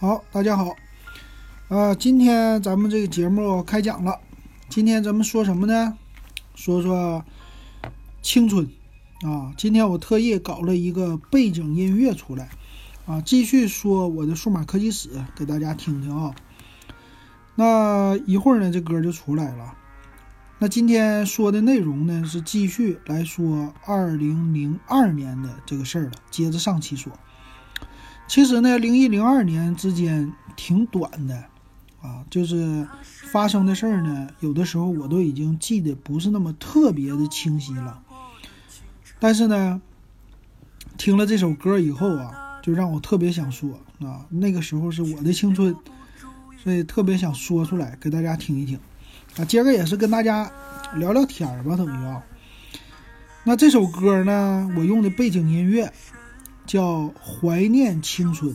好，大家好，呃，今天咱们这个节目开讲了。今天咱们说什么呢？说说青春啊。今天我特意搞了一个背景音乐出来啊，继续说我的数码科技史，给大家听听啊。那一会儿呢，这歌就出来了。那今天说的内容呢，是继续来说二零零二年的这个事儿了，接着上期说。其实呢，零一零二年之间挺短的，啊，就是发生的事儿呢，有的时候我都已经记得不是那么特别的清晰了。但是呢，听了这首歌以后啊，就让我特别想说啊，那个时候是我的青春，所以特别想说出来给大家听一听。啊，今儿也是跟大家聊聊天儿吧，等于啊。那这首歌呢，我用的背景音乐。叫怀念青春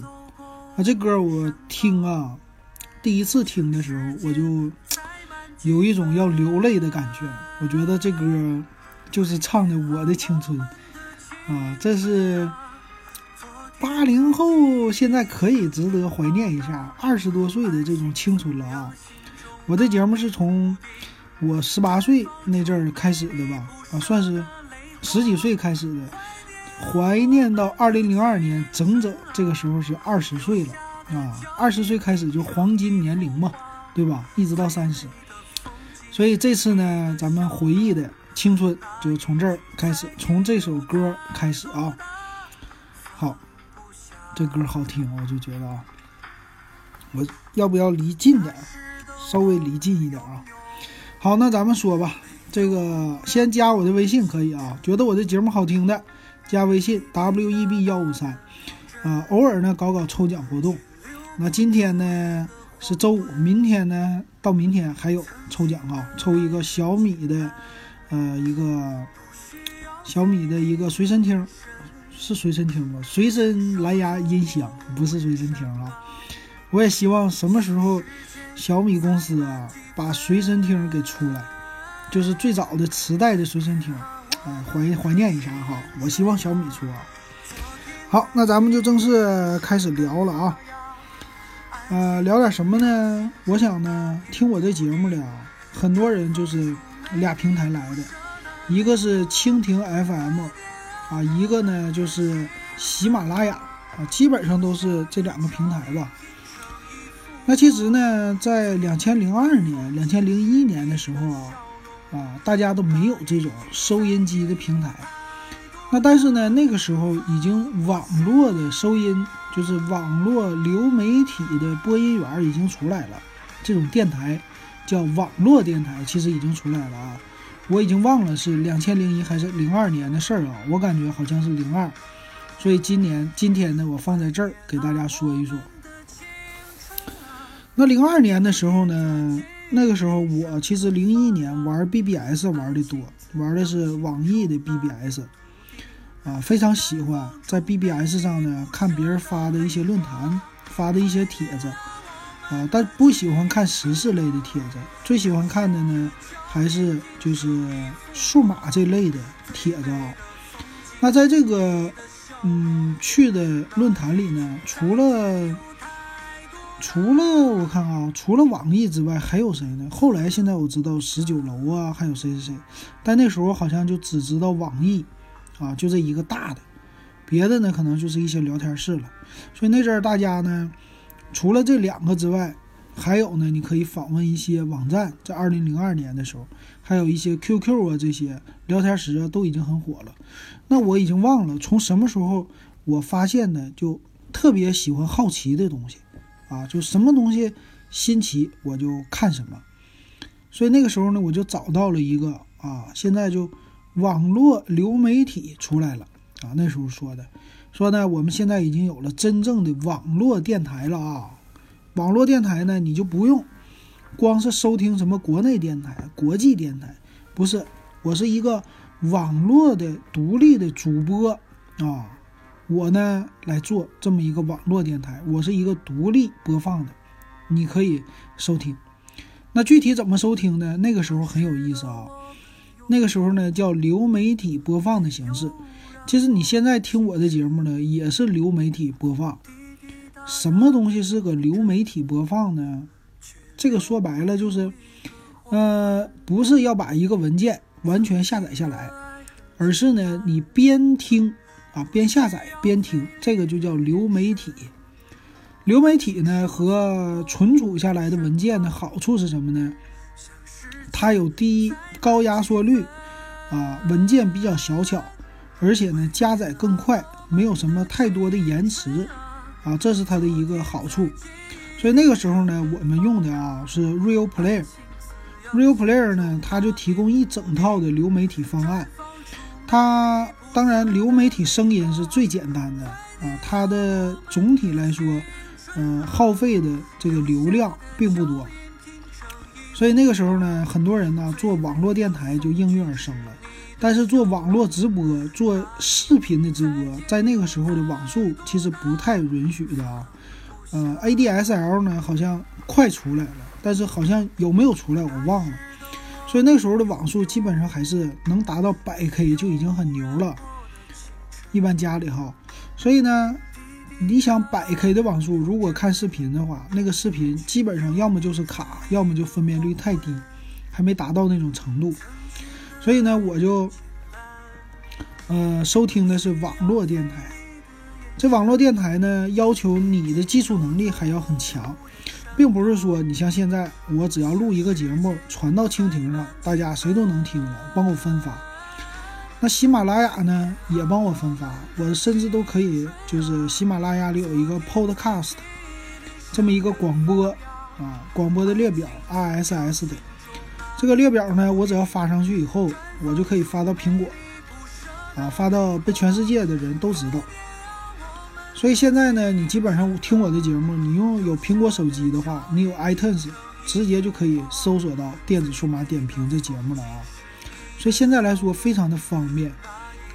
啊！这歌我听啊，第一次听的时候我就有一种要流泪的感觉。我觉得这歌就是唱的我的青春啊！这是八零后现在可以值得怀念一下二十多岁的这种青春了啊！我这节目是从我十八岁那阵儿开始的吧？啊，算是十几岁开始的。怀念到二零零二年，整整这个时候是二十岁了啊！二十岁开始就黄金年龄嘛，对吧？一直到三十，所以这次呢，咱们回忆的青春就从这儿开始，从这首歌开始啊。好，这歌好听，我就觉得啊，我要不要离近点，稍微离近一点啊？好，那咱们说吧，这个先加我的微信可以啊，觉得我的节目好听的。加微信 w e b 幺五三，啊，偶尔呢搞搞抽奖活动。那今天呢是周五，明天呢到明天还有抽奖啊，抽一个小米的，呃，一个小米的一个随身听，是随身听吗？随身蓝牙音箱不是随身听啊。我也希望什么时候小米公司啊把随身听给出来，就是最早的磁带的随身听。啊，怀怀念一下哈！我希望小米出啊。好，那咱们就正式开始聊了啊。呃，聊点什么呢？我想呢，听我这节目的啊，很多人就是俩平台来的，一个是蜻蜓 FM 啊，一个呢就是喜马拉雅啊，基本上都是这两个平台吧。那其实呢，在两千零二年、两千零一年的时候啊。啊，大家都没有这种收音机的平台，那但是呢，那个时候已经网络的收音，就是网络流媒体的播音员已经出来了，这种电台叫网络电台，其实已经出来了啊。我已经忘了是两千零一还是零二年的事儿啊，我感觉好像是零二，所以今年今天呢，我放在这儿给大家说一说。那零二年的时候呢？那个时候我其实零一年玩 BBS 玩的多，玩的是网易的 BBS，啊，非常喜欢在 BBS 上呢看别人发的一些论坛发的一些帖子，啊，但不喜欢看时事类的帖子，最喜欢看的呢还是就是数码这类的帖子啊。那在这个嗯去的论坛里呢，除了除了我看啊，除了网易之外，还有谁呢？后来现在我知道十九楼啊，还有谁谁谁，但那时候好像就只知道网易，啊，就这一个大的，别的呢可能就是一些聊天室了。所以那阵儿大家呢，除了这两个之外，还有呢，你可以访问一些网站，在二零零二年的时候，还有一些 QQ 啊这些聊天室啊都已经很火了。那我已经忘了从什么时候我发现的，就特别喜欢好奇的东西。啊，就什么东西新奇，我就看什么。所以那个时候呢，我就找到了一个啊，现在就网络流媒体出来了啊。那时候说的，说呢，我们现在已经有了真正的网络电台了啊。网络电台呢，你就不用光是收听什么国内电台、国际电台，不是，我是一个网络的独立的主播啊。我呢来做这么一个网络电台，我是一个独立播放的，你可以收听。那具体怎么收听呢？那个时候很有意思啊。那个时候呢叫流媒体播放的形式。其实你现在听我的节目呢也是流媒体播放，什么东西是个流媒体播放呢？这个说白了就是，呃，不是要把一个文件完全下载下来，而是呢，你边听啊边下载边听，这个就叫流媒体。流媒体呢和存储下来的文件的好处是什么呢？它有低高压缩率，啊，文件比较小巧，而且呢加载更快，没有什么太多的延迟，啊，这是它的一个好处。所以那个时候呢，我们用的啊是 Real Player。Real Player 呢，它就提供一整套的流媒体方案。它当然流媒体声音是最简单的啊，它的总体来说。嗯，耗费的这个流量并不多，所以那个时候呢，很多人呢做网络电台就应运而生了。但是做网络直播、做视频的直播，在那个时候的网速其实不太允许的啊。呃，ADSL 呢好像快出来了，但是好像有没有出来我忘了。所以那时候的网速基本上还是能达到百 K 就已经很牛了，一般家里哈。所以呢。你想百 K 的网速，如果看视频的话，那个视频基本上要么就是卡，要么就分辨率太低，还没达到那种程度。所以呢，我就呃收听的是网络电台。这网络电台呢，要求你的技术能力还要很强，并不是说你像现在，我只要录一个节目传到蜻蜓上，大家谁都能听了，帮我分发。那喜马拉雅呢也帮我分发，我甚至都可以，就是喜马拉雅里有一个 Podcast，这么一个广播啊，广播的列表 RSS 的这个列表呢，我只要发上去以后，我就可以发到苹果啊，发到被全世界的人都知道。所以现在呢，你基本上听我的节目，你用有苹果手机的话，你有 iTunes，直接就可以搜索到电子数码点评这节目了啊。所以现在来说非常的方便，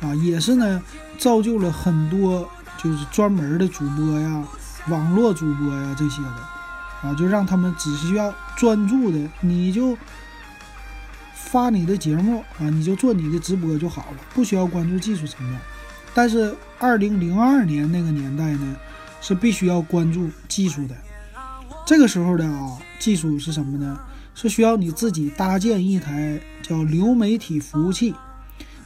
啊，也是呢，造就了很多就是专门的主播呀、网络主播呀这些的，啊，就让他们只需要专注的，你就发你的节目啊，你就做你的直播就好了，不需要关注技术层面。但是二零零二年那个年代呢，是必须要关注技术的。这个时候的啊，技术是什么呢？是需要你自己搭建一台叫流媒体服务器，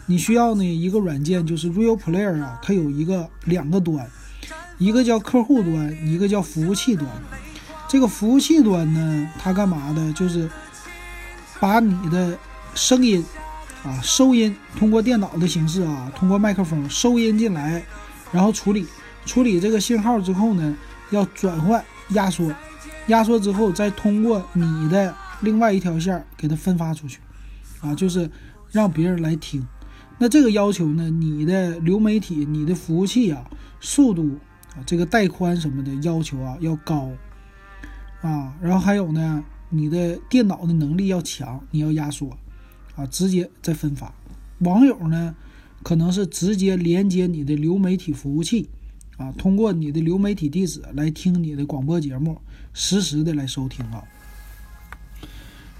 你需要呢一个软件，就是 Real Player 啊，它有一个两个端，一个叫客户端，一个叫服务器端。这个服务器端呢，它干嘛的？就是把你的声音啊收音，通过电脑的形式啊，通过麦克风收音进来，然后处理处理这个信号之后呢，要转换压缩，压缩之后再通过你的。另外一条线给它分发出去，啊，就是让别人来听。那这个要求呢，你的流媒体、你的服务器啊，速度啊，这个带宽什么的要求啊要高，啊，然后还有呢，你的电脑的能力要强，你要压缩，啊，直接再分发。网友呢，可能是直接连接你的流媒体服务器，啊，通过你的流媒体地址来听你的广播节目，实时的来收听啊。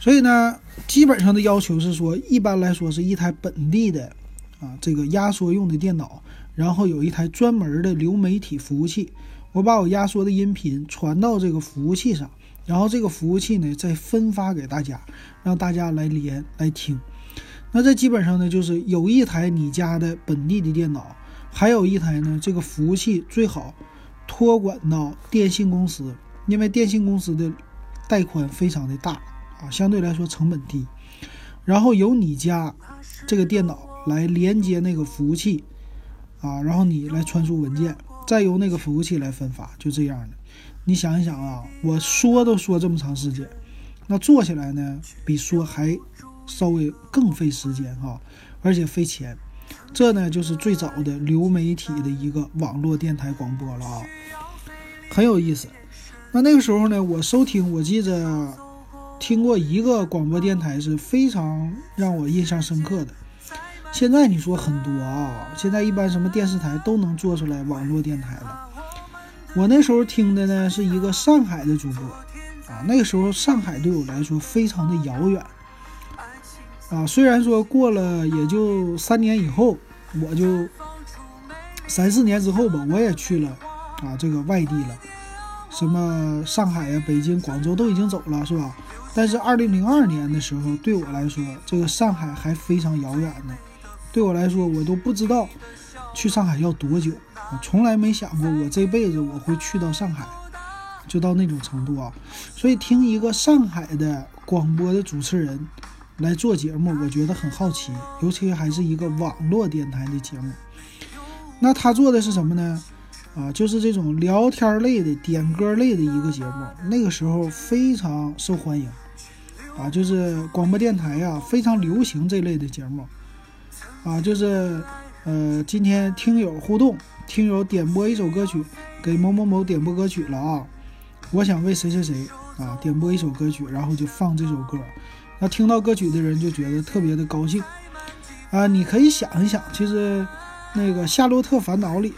所以呢，基本上的要求是说，一般来说是一台本地的啊这个压缩用的电脑，然后有一台专门的流媒体服务器，我把我压缩的音频传到这个服务器上，然后这个服务器呢再分发给大家，让大家来连来听。那这基本上呢就是有一台你家的本地的电脑，还有一台呢这个服务器最好托管到电信公司，因为电信公司的带宽非常的大。啊，相对来说成本低，然后由你家这个电脑来连接那个服务器，啊，然后你来传输文件，再由那个服务器来分发，就这样的。你想一想啊，我说都说这么长时间，那做起来呢，比说还稍微更费时间哈，而且费钱。这呢就是最早的流媒体的一个网络电台广播了啊，很有意思。那那个时候呢，我收听，我记着。听过一个广播电台是非常让我印象深刻的。现在你说很多啊，现在一般什么电视台都能做出来网络电台了。我那时候听的呢是一个上海的主播啊，那个时候上海对我来说非常的遥远啊。虽然说过了也就三年以后，我就三四年之后吧，我也去了啊这个外地了。什么上海呀、北京、广州都已经走了，是吧？但是二零零二年的时候，对我来说，这个上海还非常遥远呢。对我来说，我都不知道去上海要多久，我从来没想过我这辈子我会去到上海，就到那种程度啊。所以听一个上海的广播的主持人来做节目，我觉得很好奇，尤其还是一个网络电台的节目。那他做的是什么呢？啊，就是这种聊天类的、点歌类的一个节目，那个时候非常受欢迎，啊，就是广播电台呀非常流行这类的节目，啊，就是呃，今天听友互动，听友点播一首歌曲，给某某某点播歌曲了啊，我想为谁谁谁啊点播一首歌曲，然后就放这首歌，那听到歌曲的人就觉得特别的高兴，啊，你可以想一想，其实那个《夏洛特烦恼》里。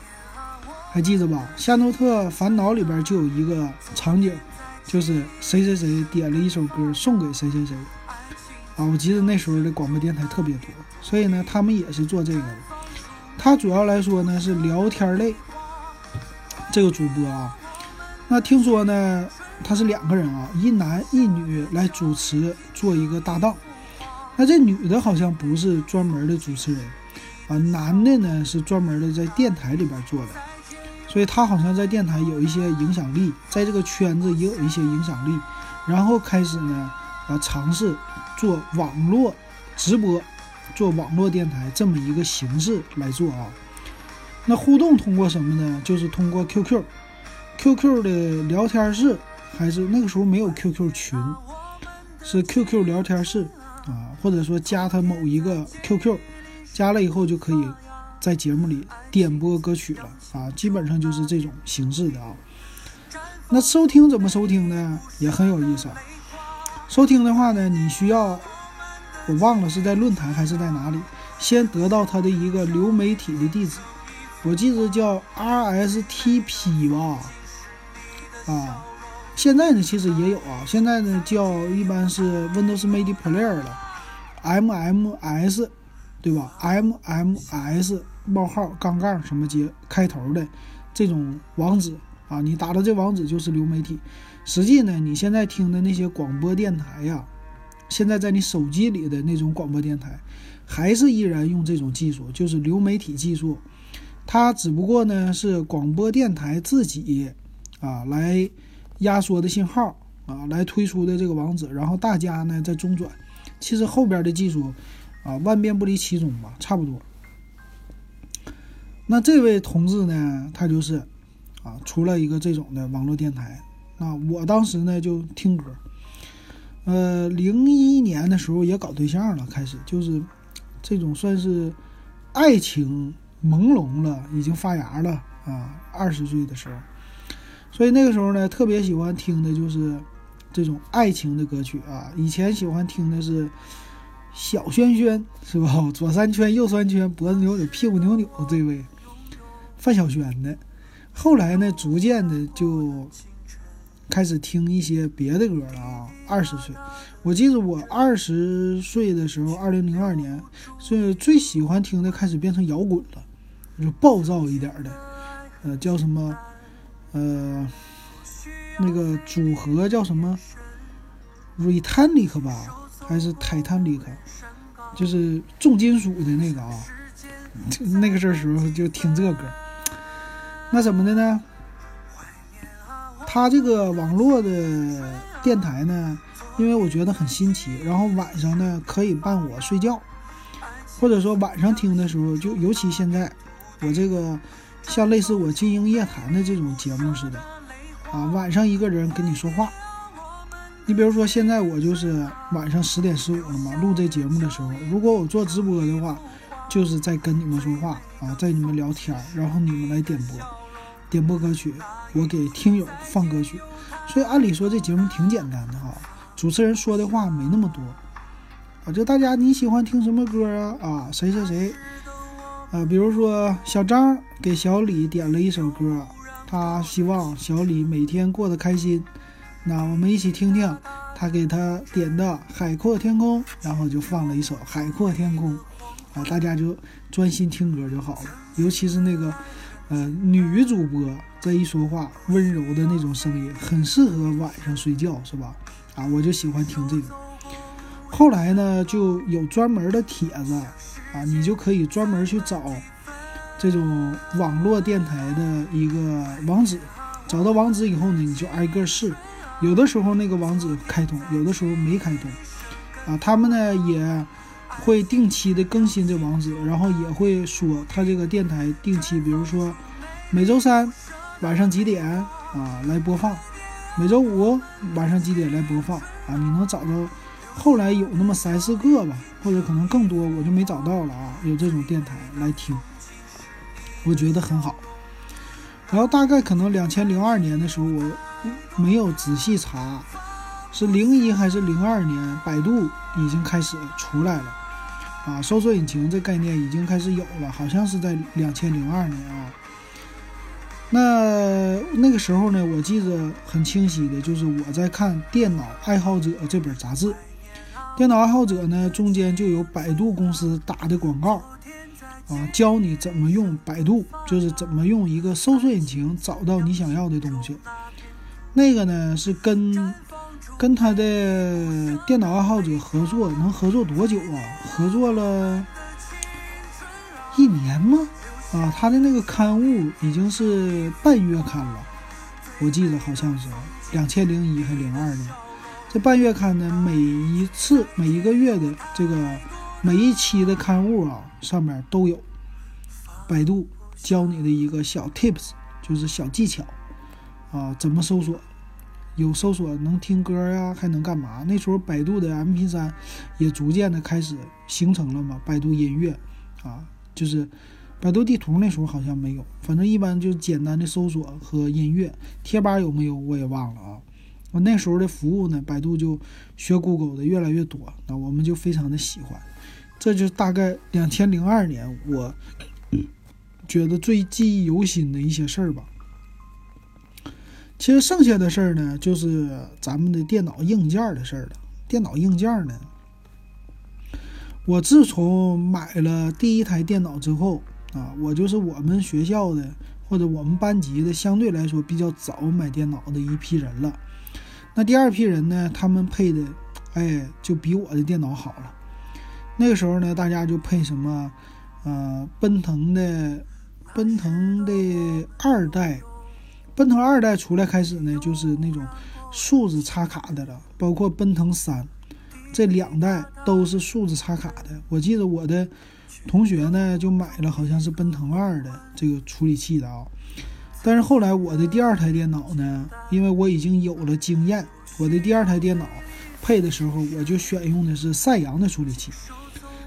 还记得吧？《夏洛特烦恼》里边就有一个场景，就是谁谁谁点了一首歌送给谁谁谁啊！我记得那时候的广播电台特别多，所以呢，他们也是做这个的。他主要来说呢是聊天类，这个主播啊，那听说呢他是两个人啊，一男一女来主持做一个搭档。那这女的好像不是专门的主持人啊，男的呢是专门的在电台里边做的。所以他好像在电台有一些影响力，在这个圈子也有一些影响力，然后开始呢，啊，尝试做网络直播，做网络电台这么一个形式来做啊。那互动通过什么呢？就是通过 QQ，QQ 的聊天室，还是那个时候没有 QQ 群，是 QQ 聊天室啊，或者说加他某一个 QQ，加了以后就可以。在节目里点播歌曲了啊，基本上就是这种形式的啊。那收听怎么收听呢？也很有意思。收听的话呢，你需要，我忘了是在论坛还是在哪里，先得到它的一个流媒体的地址，我记得叫 RSTP 吧。啊，现在呢其实也有啊，现在呢叫一般是 Windows Media Player 了，MMS，对吧？MMS。冒号杠杠什么接开头的这种网址啊，你打的这网址就是流媒体。实际呢，你现在听的那些广播电台呀，现在在你手机里的那种广播电台，还是依然用这种技术，就是流媒体技术。它只不过呢是广播电台自己啊来压缩的信号啊来推出的这个网址，然后大家呢在中转。其实后边的技术啊万变不离其宗吧，差不多。那这位同志呢，他就是，啊，出了一个这种的网络电台。那我当时呢就听歌，呃，零一年的时候也搞对象了，开始就是这种算是爱情朦胧了，已经发芽了啊，二十岁的时候。所以那个时候呢，特别喜欢听的就是这种爱情的歌曲啊。以前喜欢听的是。小轩轩是吧？左三圈，右三圈，脖子扭扭，屁股扭扭，这位范晓萱的。后来呢，逐渐的就开始听一些别的歌了啊。二十岁，我记得我二十岁的时候，二零零二年是最喜欢听的，开始变成摇滚了，就暴躁一点的，呃，叫什么？呃，那个组合叫什么？ritanic 吧。还是 Titanic？，就是重金属的那个啊，那个阵时候就听这歌。那怎么的呢？他这个网络的电台呢，因为我觉得很新奇，然后晚上呢可以伴我睡觉，或者说晚上听的时候，就尤其现在我这个像类似我金鹰夜谈的这种节目似的啊，晚上一个人跟你说话。你比如说，现在我就是晚上十点十五了嘛，录这节目的时候，如果我做直播的话，就是在跟你们说话啊，在你们聊天，然后你们来点播，点播歌曲，我给听友放歌曲。所以按理说这节目挺简单的哈，主持人说的话没那么多啊，就大家你喜欢听什么歌啊？啊，谁谁谁，呃，比如说小张给小李点了一首歌，他希望小李每天过得开心。那我们一起听听他给他点的《海阔天空》，然后就放了一首《海阔天空》，啊，大家就专心听歌就好了。尤其是那个呃，女主播这一说话温柔的那种声音，很适合晚上睡觉，是吧？啊，我就喜欢听这个。后来呢，就有专门的帖子啊，你就可以专门去找这种网络电台的一个网址，找到网址以后呢，你就挨个试。有的时候那个网址开通，有的时候没开通。啊，他们呢也会定期的更新这网址，然后也会说他这个电台定期，比如说每周三晚上几点啊来播放，每周五晚上几点来播放啊，你能找到。后来有那么三四个吧，或者可能更多，我就没找到了啊。有这种电台来听，我觉得很好。然后大概可能两千零二年的时候，我没有仔细查。是零一还是零二年？百度已经开始出来了啊，搜索引擎这概念已经开始有了，好像是在两千零二年啊。那那个时候呢，我记得很清晰的，就是我在看《电脑爱好者》这本杂志，《电脑爱好者》呢中间就有百度公司打的广告啊，教你怎么用百度，就是怎么用一个搜索引擎找到你想要的东西。那个呢是跟。跟他的电脑爱好者合作能合作多久啊？合作了一年吗？啊，他的那个刊物已经是半月刊了，我记得好像是两千零一还零二年。这半月刊呢，每一次每一个月的这个每一期的刊物啊，上面都有百度教你的一个小 tips，就是小技巧啊，怎么搜索。有搜索能听歌呀，还能干嘛？那时候百度的 MP3 也逐渐的开始形成了嘛。百度音乐啊，就是百度地图那时候好像没有，反正一般就简单的搜索和音乐。贴吧有没有我也忘了啊。我那时候的服务呢，百度就学 Google 的越来越多，那我们就非常的喜欢。这就是大概两千零二年，我觉得最记忆犹新的一些事儿吧。其实剩下的事儿呢，就是咱们的电脑硬件的事儿了。电脑硬件呢，我自从买了第一台电脑之后啊，我就是我们学校的或者我们班级的相对来说比较早买电脑的一批人了。那第二批人呢，他们配的，哎，就比我的电脑好了。那个时候呢，大家就配什么，呃，奔腾的，奔腾的二代。奔腾二代出来开始呢，就是那种数字插卡的了，包括奔腾三，这两代都是数字插卡的。我记得我的同学呢，就买了好像是奔腾二的这个处理器的啊。但是后来我的第二台电脑呢，因为我已经有了经验，我的第二台电脑配的时候，我就选用的是赛扬的处理器。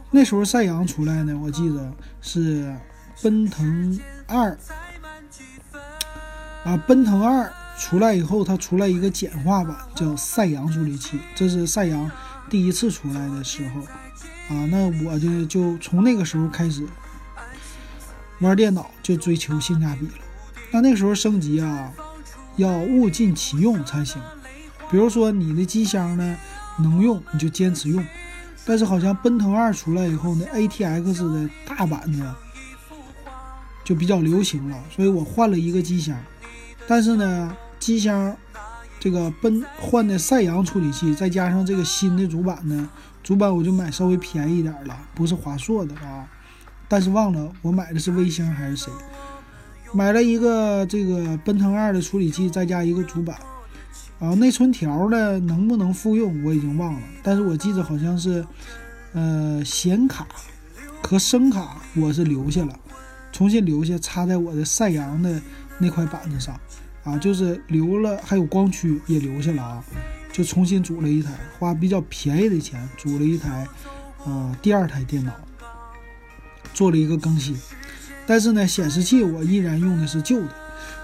那时候赛扬出来呢，我记得是奔腾二。啊，奔腾二出来以后，它出来一个简化版，叫赛扬处理器。这是赛扬第一次出来的时候，啊，那我就就从那个时候开始玩电脑，就追求性价比了。那那个时候升级啊，要物尽其用才行。比如说你的机箱呢能用，你就坚持用。但是好像奔腾二出来以后呢，ATX 的大版的就比较流行了，所以我换了一个机箱。但是呢，机箱这个奔换的赛扬处理器，再加上这个新的主板呢，主板我就买稍微便宜一点了，不是华硕的啊。但是忘了我买的是微星还是谁，买了一个这个奔腾二的处理器，再加一个主板，啊，内存条呢能不能复用我已经忘了，但是我记得好像是，呃，显卡和声卡我是留下了，重新留下插在我的赛扬的。那块板子上，啊，就是留了，还有光驱也留下了啊，就重新组了一台，花比较便宜的钱组了一台，呃，第二台电脑，做了一个更新，但是呢，显示器我依然用的是旧的，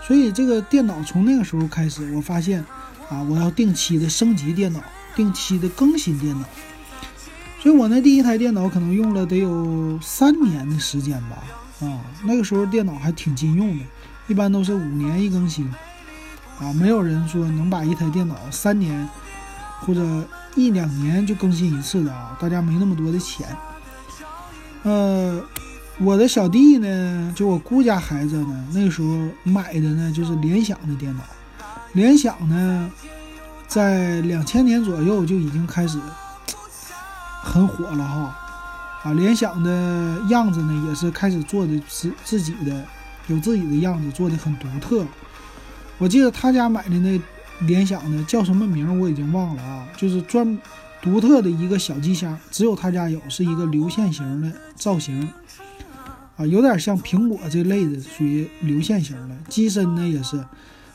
所以这个电脑从那个时候开始，我发现，啊，我要定期的升级电脑，定期的更新电脑，所以我那第一台电脑可能用了得有三年的时间吧，啊，那个时候电脑还挺经用的。一般都是五年一更新，啊，没有人说能把一台电脑三年或者一两年就更新一次的啊，大家没那么多的钱。呃，我的小弟呢，就我姑家孩子呢，那个时候买的呢就是联想的电脑。联想呢，在两千年左右就已经开始很火了哈。啊，联想的样子呢，也是开始做的自自己的，有自己的样子，做的很独特。我记得他家买的那联想的叫什么名我已经忘了啊，就是专独特的一个小机箱，只有他家有，是一个流线型的造型。啊，有点像苹果这类的，属于流线型的。机身呢也是，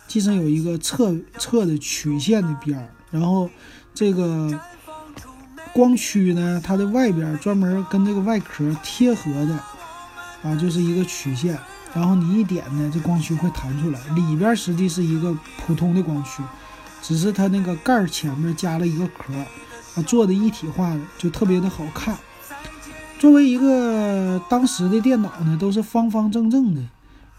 机身有一个侧侧的曲线的边儿，然后这个光驱呢，它的外边专门跟这个外壳贴合的，啊，就是一个曲线。然后你一点呢，这光驱会弹出来。里边实际是一个普通的光驱，只是它那个盖儿前面加了一个壳，啊，做的一体化的，就特别的好看。作为一个当时的电脑呢，都是方方正正的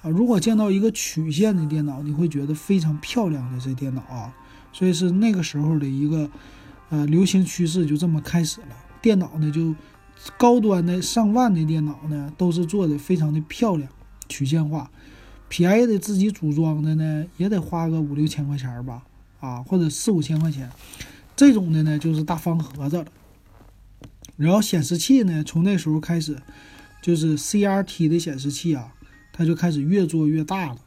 啊。如果见到一个曲线的电脑，你会觉得非常漂亮的这电脑啊。所以是那个时候的一个呃流行趋势，就这么开始了。电脑呢，就高端的上万的电脑呢，都是做的非常的漂亮，曲线化。便宜的自己组装的呢，也得花个五六千块钱吧，啊，或者四五千块钱。这种的呢，就是大方盒子了。然后显示器呢，从那时候开始，就是 CRT 的显示器啊，它就开始越做越大了，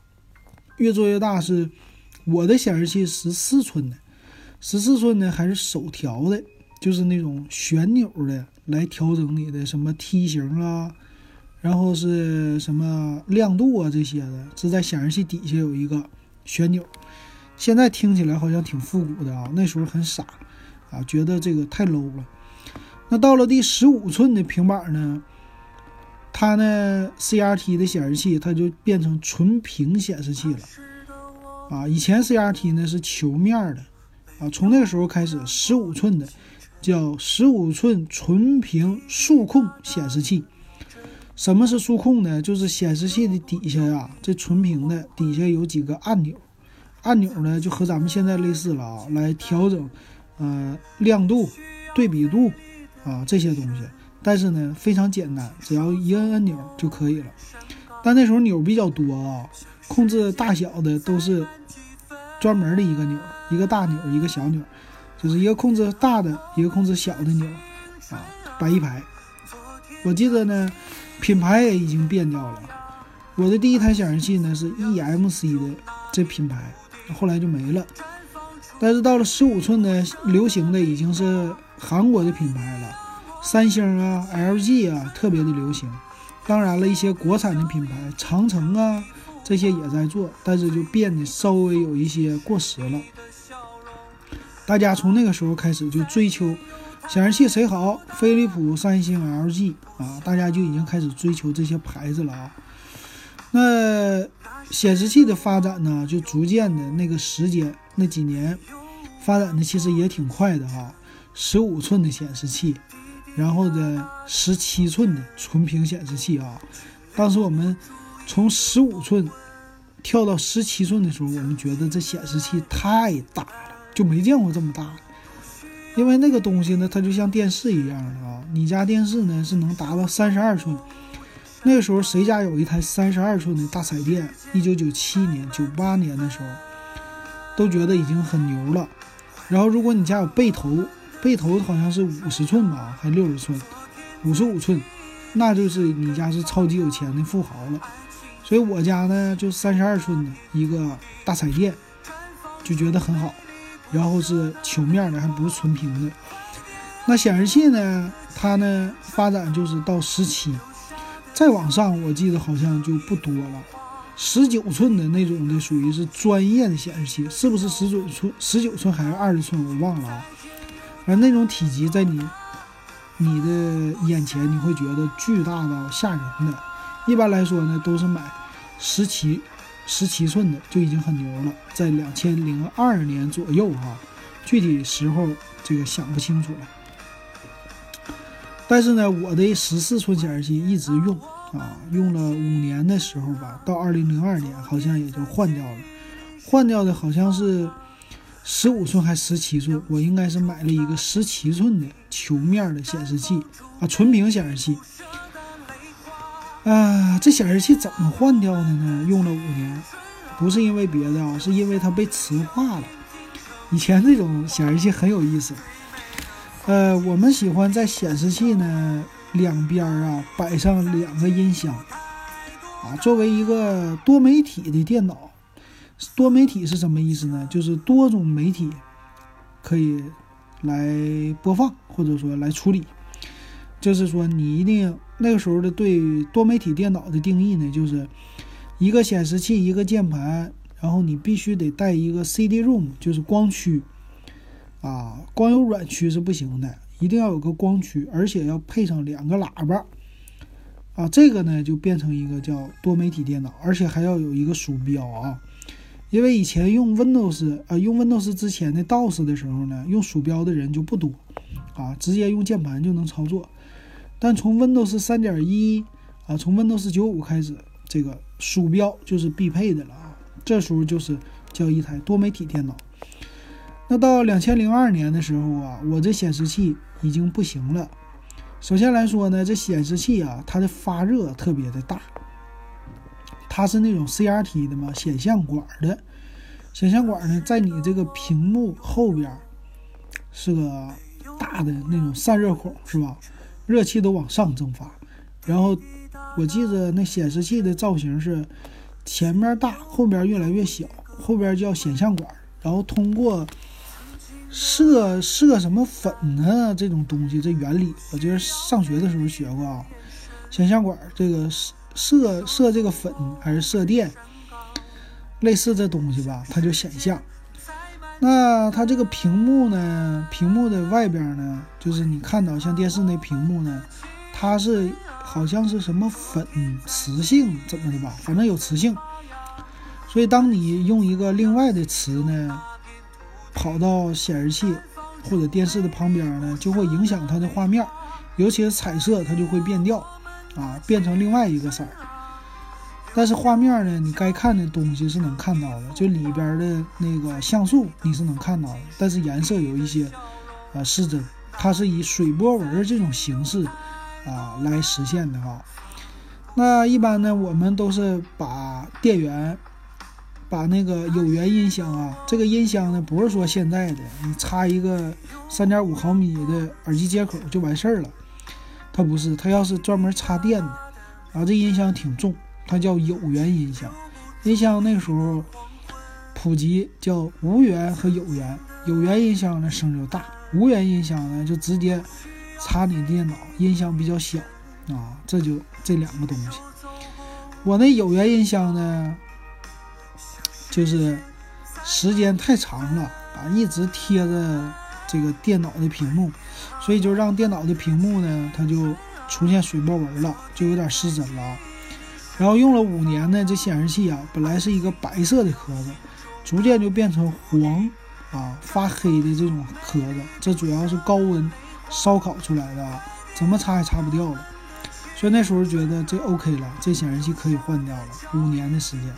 越做越大。是我的显示器十四寸的，十四寸呢还是手调的，就是那种旋钮的来调整你的什么梯形啊，然后是什么亮度啊这些的，是在显示器底下有一个旋钮。现在听起来好像挺复古的啊，那时候很傻啊，觉得这个太 low 了。那到了第十五寸的平板呢，它呢 CRT 的显示器它就变成纯平显示器了，啊，以前 CRT 呢是球面的，啊，从那个时候开始，十五寸的叫十五寸纯平数控显示器。什么是数控呢？就是显示器的底下呀，这纯平的底下有几个按钮，按钮呢就和咱们现在类似了啊，来调整呃亮度、对比度。啊，这些东西，但是呢非常简单，只要一摁按钮就可以了。但那时候钮比较多啊，控制大小的都是专门的一个钮，一个大钮，一个小钮，就是一个控制大的，一个控制小的钮啊，摆一排。我记得呢，品牌也已经变掉了。我的第一台显示器呢是 EMC 的这品牌，后来就没了。但是到了十五寸的流行的已经是韩国的品牌了，三星啊、LG 啊特别的流行。当然了，一些国产的品牌，长城啊这些也在做，但是就变得稍微有一些过时了。大家从那个时候开始就追求显示器谁好，飞利浦、三星、LG 啊，大家就已经开始追求这些牌子了啊。那显示器的发展呢，就逐渐的那个时间。那几年发展的其实也挺快的哈，十五寸的显示器，然后呢十七寸的纯平显示器啊。当时我们从十五寸跳到十七寸的时候，我们觉得这显示器太大了，就没见过这么大。因为那个东西呢，它就像电视一样的啊。你家电视呢是能达到三十二寸，那时候谁家有一台三十二寸的大彩电？一九九七年、九八年的时候。都觉得已经很牛了，然后如果你家有背投，背投好像是五十寸吧，还六十寸，五十五寸，那就是你家是超级有钱的富豪了。所以我家呢就三十二寸的一个大彩电，就觉得很好，然后是球面的，还不是纯平的。那显示器呢，它呢发展就是到十七，再往上我记得好像就不多了。十九寸的那种的属于是专业的显示器，是不是十九寸？十九寸还是二十寸？我忘了啊。而那种体积在你你的眼前，你会觉得巨大到吓人的。一般来说呢，都是买十七十七寸的就已经很牛了。在两千零二年左右哈，具体时候这个想不清楚了。但是呢，我的十四寸显示器一直用。啊，用了五年的时候吧，到二零零二年好像也就换掉了，换掉的好像是十五寸还是十七寸，我应该是买了一个十七寸的球面的显示器啊，纯屏显示器。啊，这显示器怎么换掉的呢？用了五年，不是因为别的啊，是因为它被磁化了。以前这种显示器很有意思，呃，我们喜欢在显示器呢两边啊摆上两个音箱，啊，作为一个多媒体的电脑，多媒体是什么意思呢？就是多种媒体可以来播放或者说来处理。就是说，你一定那个时候的对多媒体电脑的定义呢，就是一个显示器，一个键盘，然后你必须得带一个 CD-ROM，就是光驱。啊，光有软驱是不行的，一定要有个光驱，而且要配上两个喇叭。啊，这个呢就变成一个叫多媒体电脑，而且还要有一个鼠标啊，因为以前用 Windows 啊，用 Windows 之前的 DOS 的时候呢，用鼠标的人就不多啊，直接用键盘就能操作。但从 Windows 三点一啊，从 Windows 九五开始，这个鼠标就是必配的了啊。这时候就是叫一台多媒体电脑。那到两千零二年的时候啊，我这显示器已经不行了。首先来说呢，这显示器啊，它的发热特别的大。它是那种 CRT 的嘛，显像管的。显像管呢，在你这个屏幕后边是个大的那种散热孔，是吧？热气都往上蒸发，然后我记得那显示器的造型是前面大，后边越来越小，后边叫显像管，然后通过射射什么粉呢？这种东西，这原理我觉得上学的时候学过啊。显像管这个射射这个粉还是射电，类似这东西吧，它就显像。那它这个屏幕呢？屏幕的外边呢，就是你看到像电视那屏幕呢，它是好像是什么粉磁性怎么的吧？反正有磁性。所以当你用一个另外的磁呢，跑到显示器或者电视的旁边呢，就会影响它的画面，尤其是彩色，它就会变调啊，变成另外一个色。但是画面呢，你该看的东西是能看到的，就里边的那个像素你是能看到的，但是颜色有一些啊失真，它是以水波纹这种形式啊来实现的哈。那一般呢，我们都是把电源，把那个有源音箱啊，这个音箱呢不是说现在的你插一个三点五毫米的耳机接口就完事儿了，它不是，它要是专门插电的，啊，这音箱挺重。它叫有源音箱，音箱那时候普及叫无源和有源，有源音箱呢声就大，无源音箱呢就直接插你电脑，音箱比较小啊，这就这两个东西。我那有源音箱呢，就是时间太长了啊，一直贴着这个电脑的屏幕，所以就让电脑的屏幕呢，它就出现水波纹了，就有点失真了。然后用了五年呢，这显示器啊，本来是一个白色的壳子，逐渐就变成黄啊发黑的这种壳子。这主要是高温烧烤出来的啊，怎么擦也擦不掉了。所以那时候觉得这 OK 了，这显示器可以换掉了。五年的时间，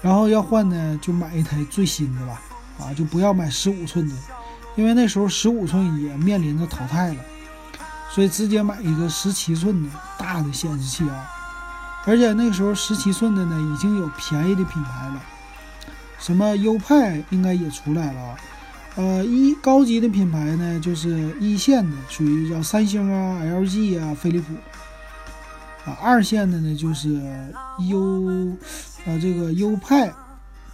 然后要换呢，就买一台最新的吧，啊，就不要买十五寸的，因为那时候十五寸也面临着淘汰了，所以直接买一个十七寸的大的显示器啊。而且那个时候十七寸的呢，已经有便宜的品牌了，什么优派应该也出来了，呃，一高级的品牌呢，就是一线的，属于叫三星啊、LG 啊、飞利浦，啊，二线的呢就是优，呃，这个优派，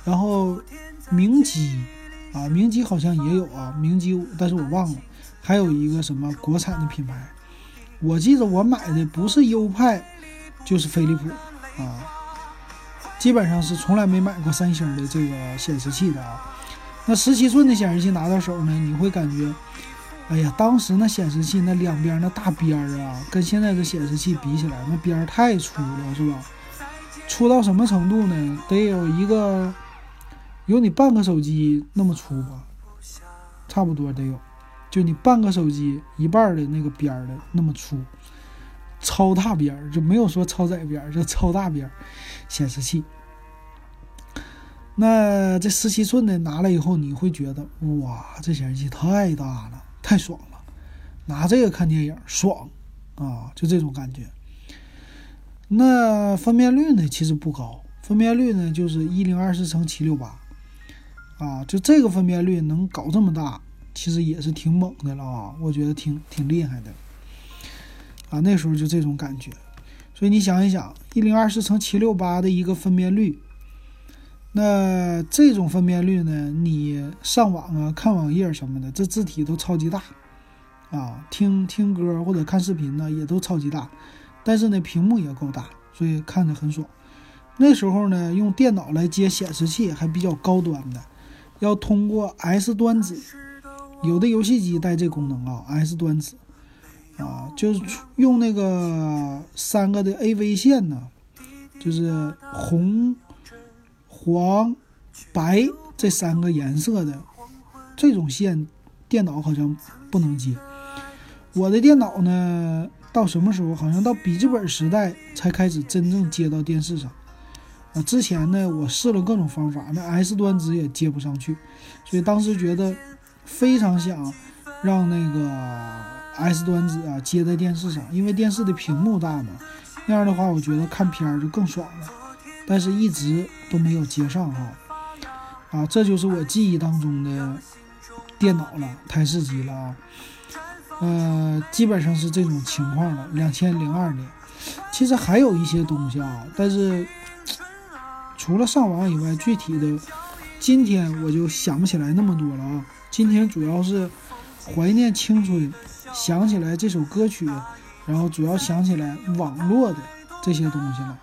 然后明基，啊，明基好像也有啊，明基，但是我忘了，还有一个什么国产的品牌，我记得我买的不是优派。就是飞利浦啊，基本上是从来没买过三星的这个显示器的啊。那十七寸的显示器拿到手呢，你会感觉，哎呀，当时那显示器那两边那大边儿啊，跟现在的显示器比起来，那边儿太粗了，是吧？粗到什么程度呢？得有一个有你半个手机那么粗吧，差不多得有，就你半个手机一半的那个边儿的那么粗。超大边儿就没有说超窄边儿，就超大边儿显示器。那这十七寸的拿来以后，你会觉得哇，这显示器太大了，太爽了，拿这个看电影爽啊，就这种感觉。那分辨率呢，其实不高，分辨率呢就是一零二四乘七六八，啊，就这个分辨率能搞这么大，其实也是挺猛的了啊，我觉得挺挺厉害的，啊，那时候就这种感觉，所以你想一想，一零二四乘七六八的一个分辨率，那这种分辨率呢，你上网啊看网页什么的，这字体都超级大，啊，听听歌或者看视频呢也都超级大。但是呢，屏幕也够大，所以看着很爽。那时候呢，用电脑来接显示器还比较高端的，要通过 S 端子，有的游戏机带这功能啊，S 端子啊，就是用那个三个的 AV 线呢，就是红、黄、白这三个颜色的这种线，电脑好像不能接。我的电脑呢？到什么时候？好像到笔记本时代才开始真正接到电视上。啊，之前呢，我试了各种方法，那 S 端子也接不上去，所以当时觉得非常想让那个 S 端子啊接在电视上，因为电视的屏幕大嘛，那样的话我觉得看片儿就更爽了。但是一直都没有接上哈。啊，这就是我记忆当中的电脑了，台式机了啊。呃，基本上是这种情况了。两千零二年，其实还有一些东西啊，但是除了上网以外，具体的今天我就想不起来那么多了啊。今天主要是怀念青春，想起来这首歌曲，然后主要想起来网络的这些东西了。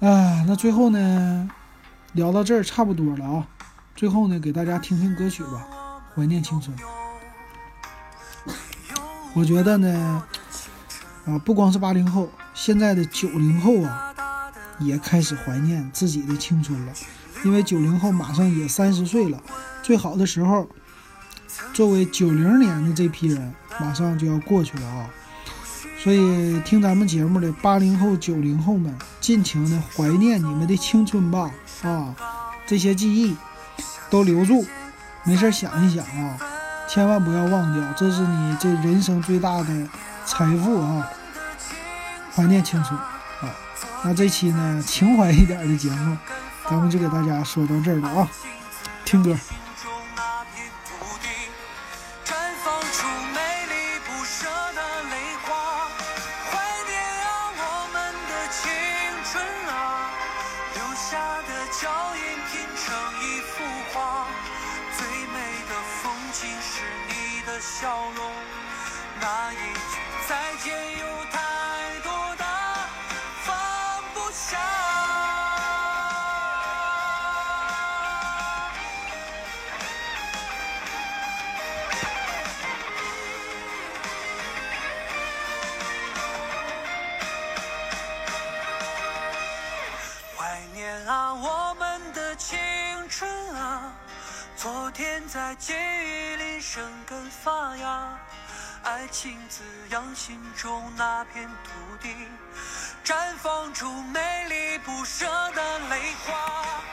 啊，那最后呢，聊到这儿差不多了啊。最后呢，给大家听听歌曲吧，怀念青春。我觉得呢，啊，不光是八零后，现在的九零后啊，也开始怀念自己的青春了，因为九零后马上也三十岁了，最好的时候，作为九零年的这批人，马上就要过去了啊，所以听咱们节目的八零后、九零后们，尽情的怀念你们的青春吧，啊，这些记忆都留住，没事想一想啊。千万不要忘掉，这是你这人生最大的财富啊！怀念青春啊！那这期呢，情怀一点的节目，咱们就给大家说到这儿了啊！听歌。在记忆里生根发芽，爱情滋养心中那片土地，绽放出美丽不舍的泪花。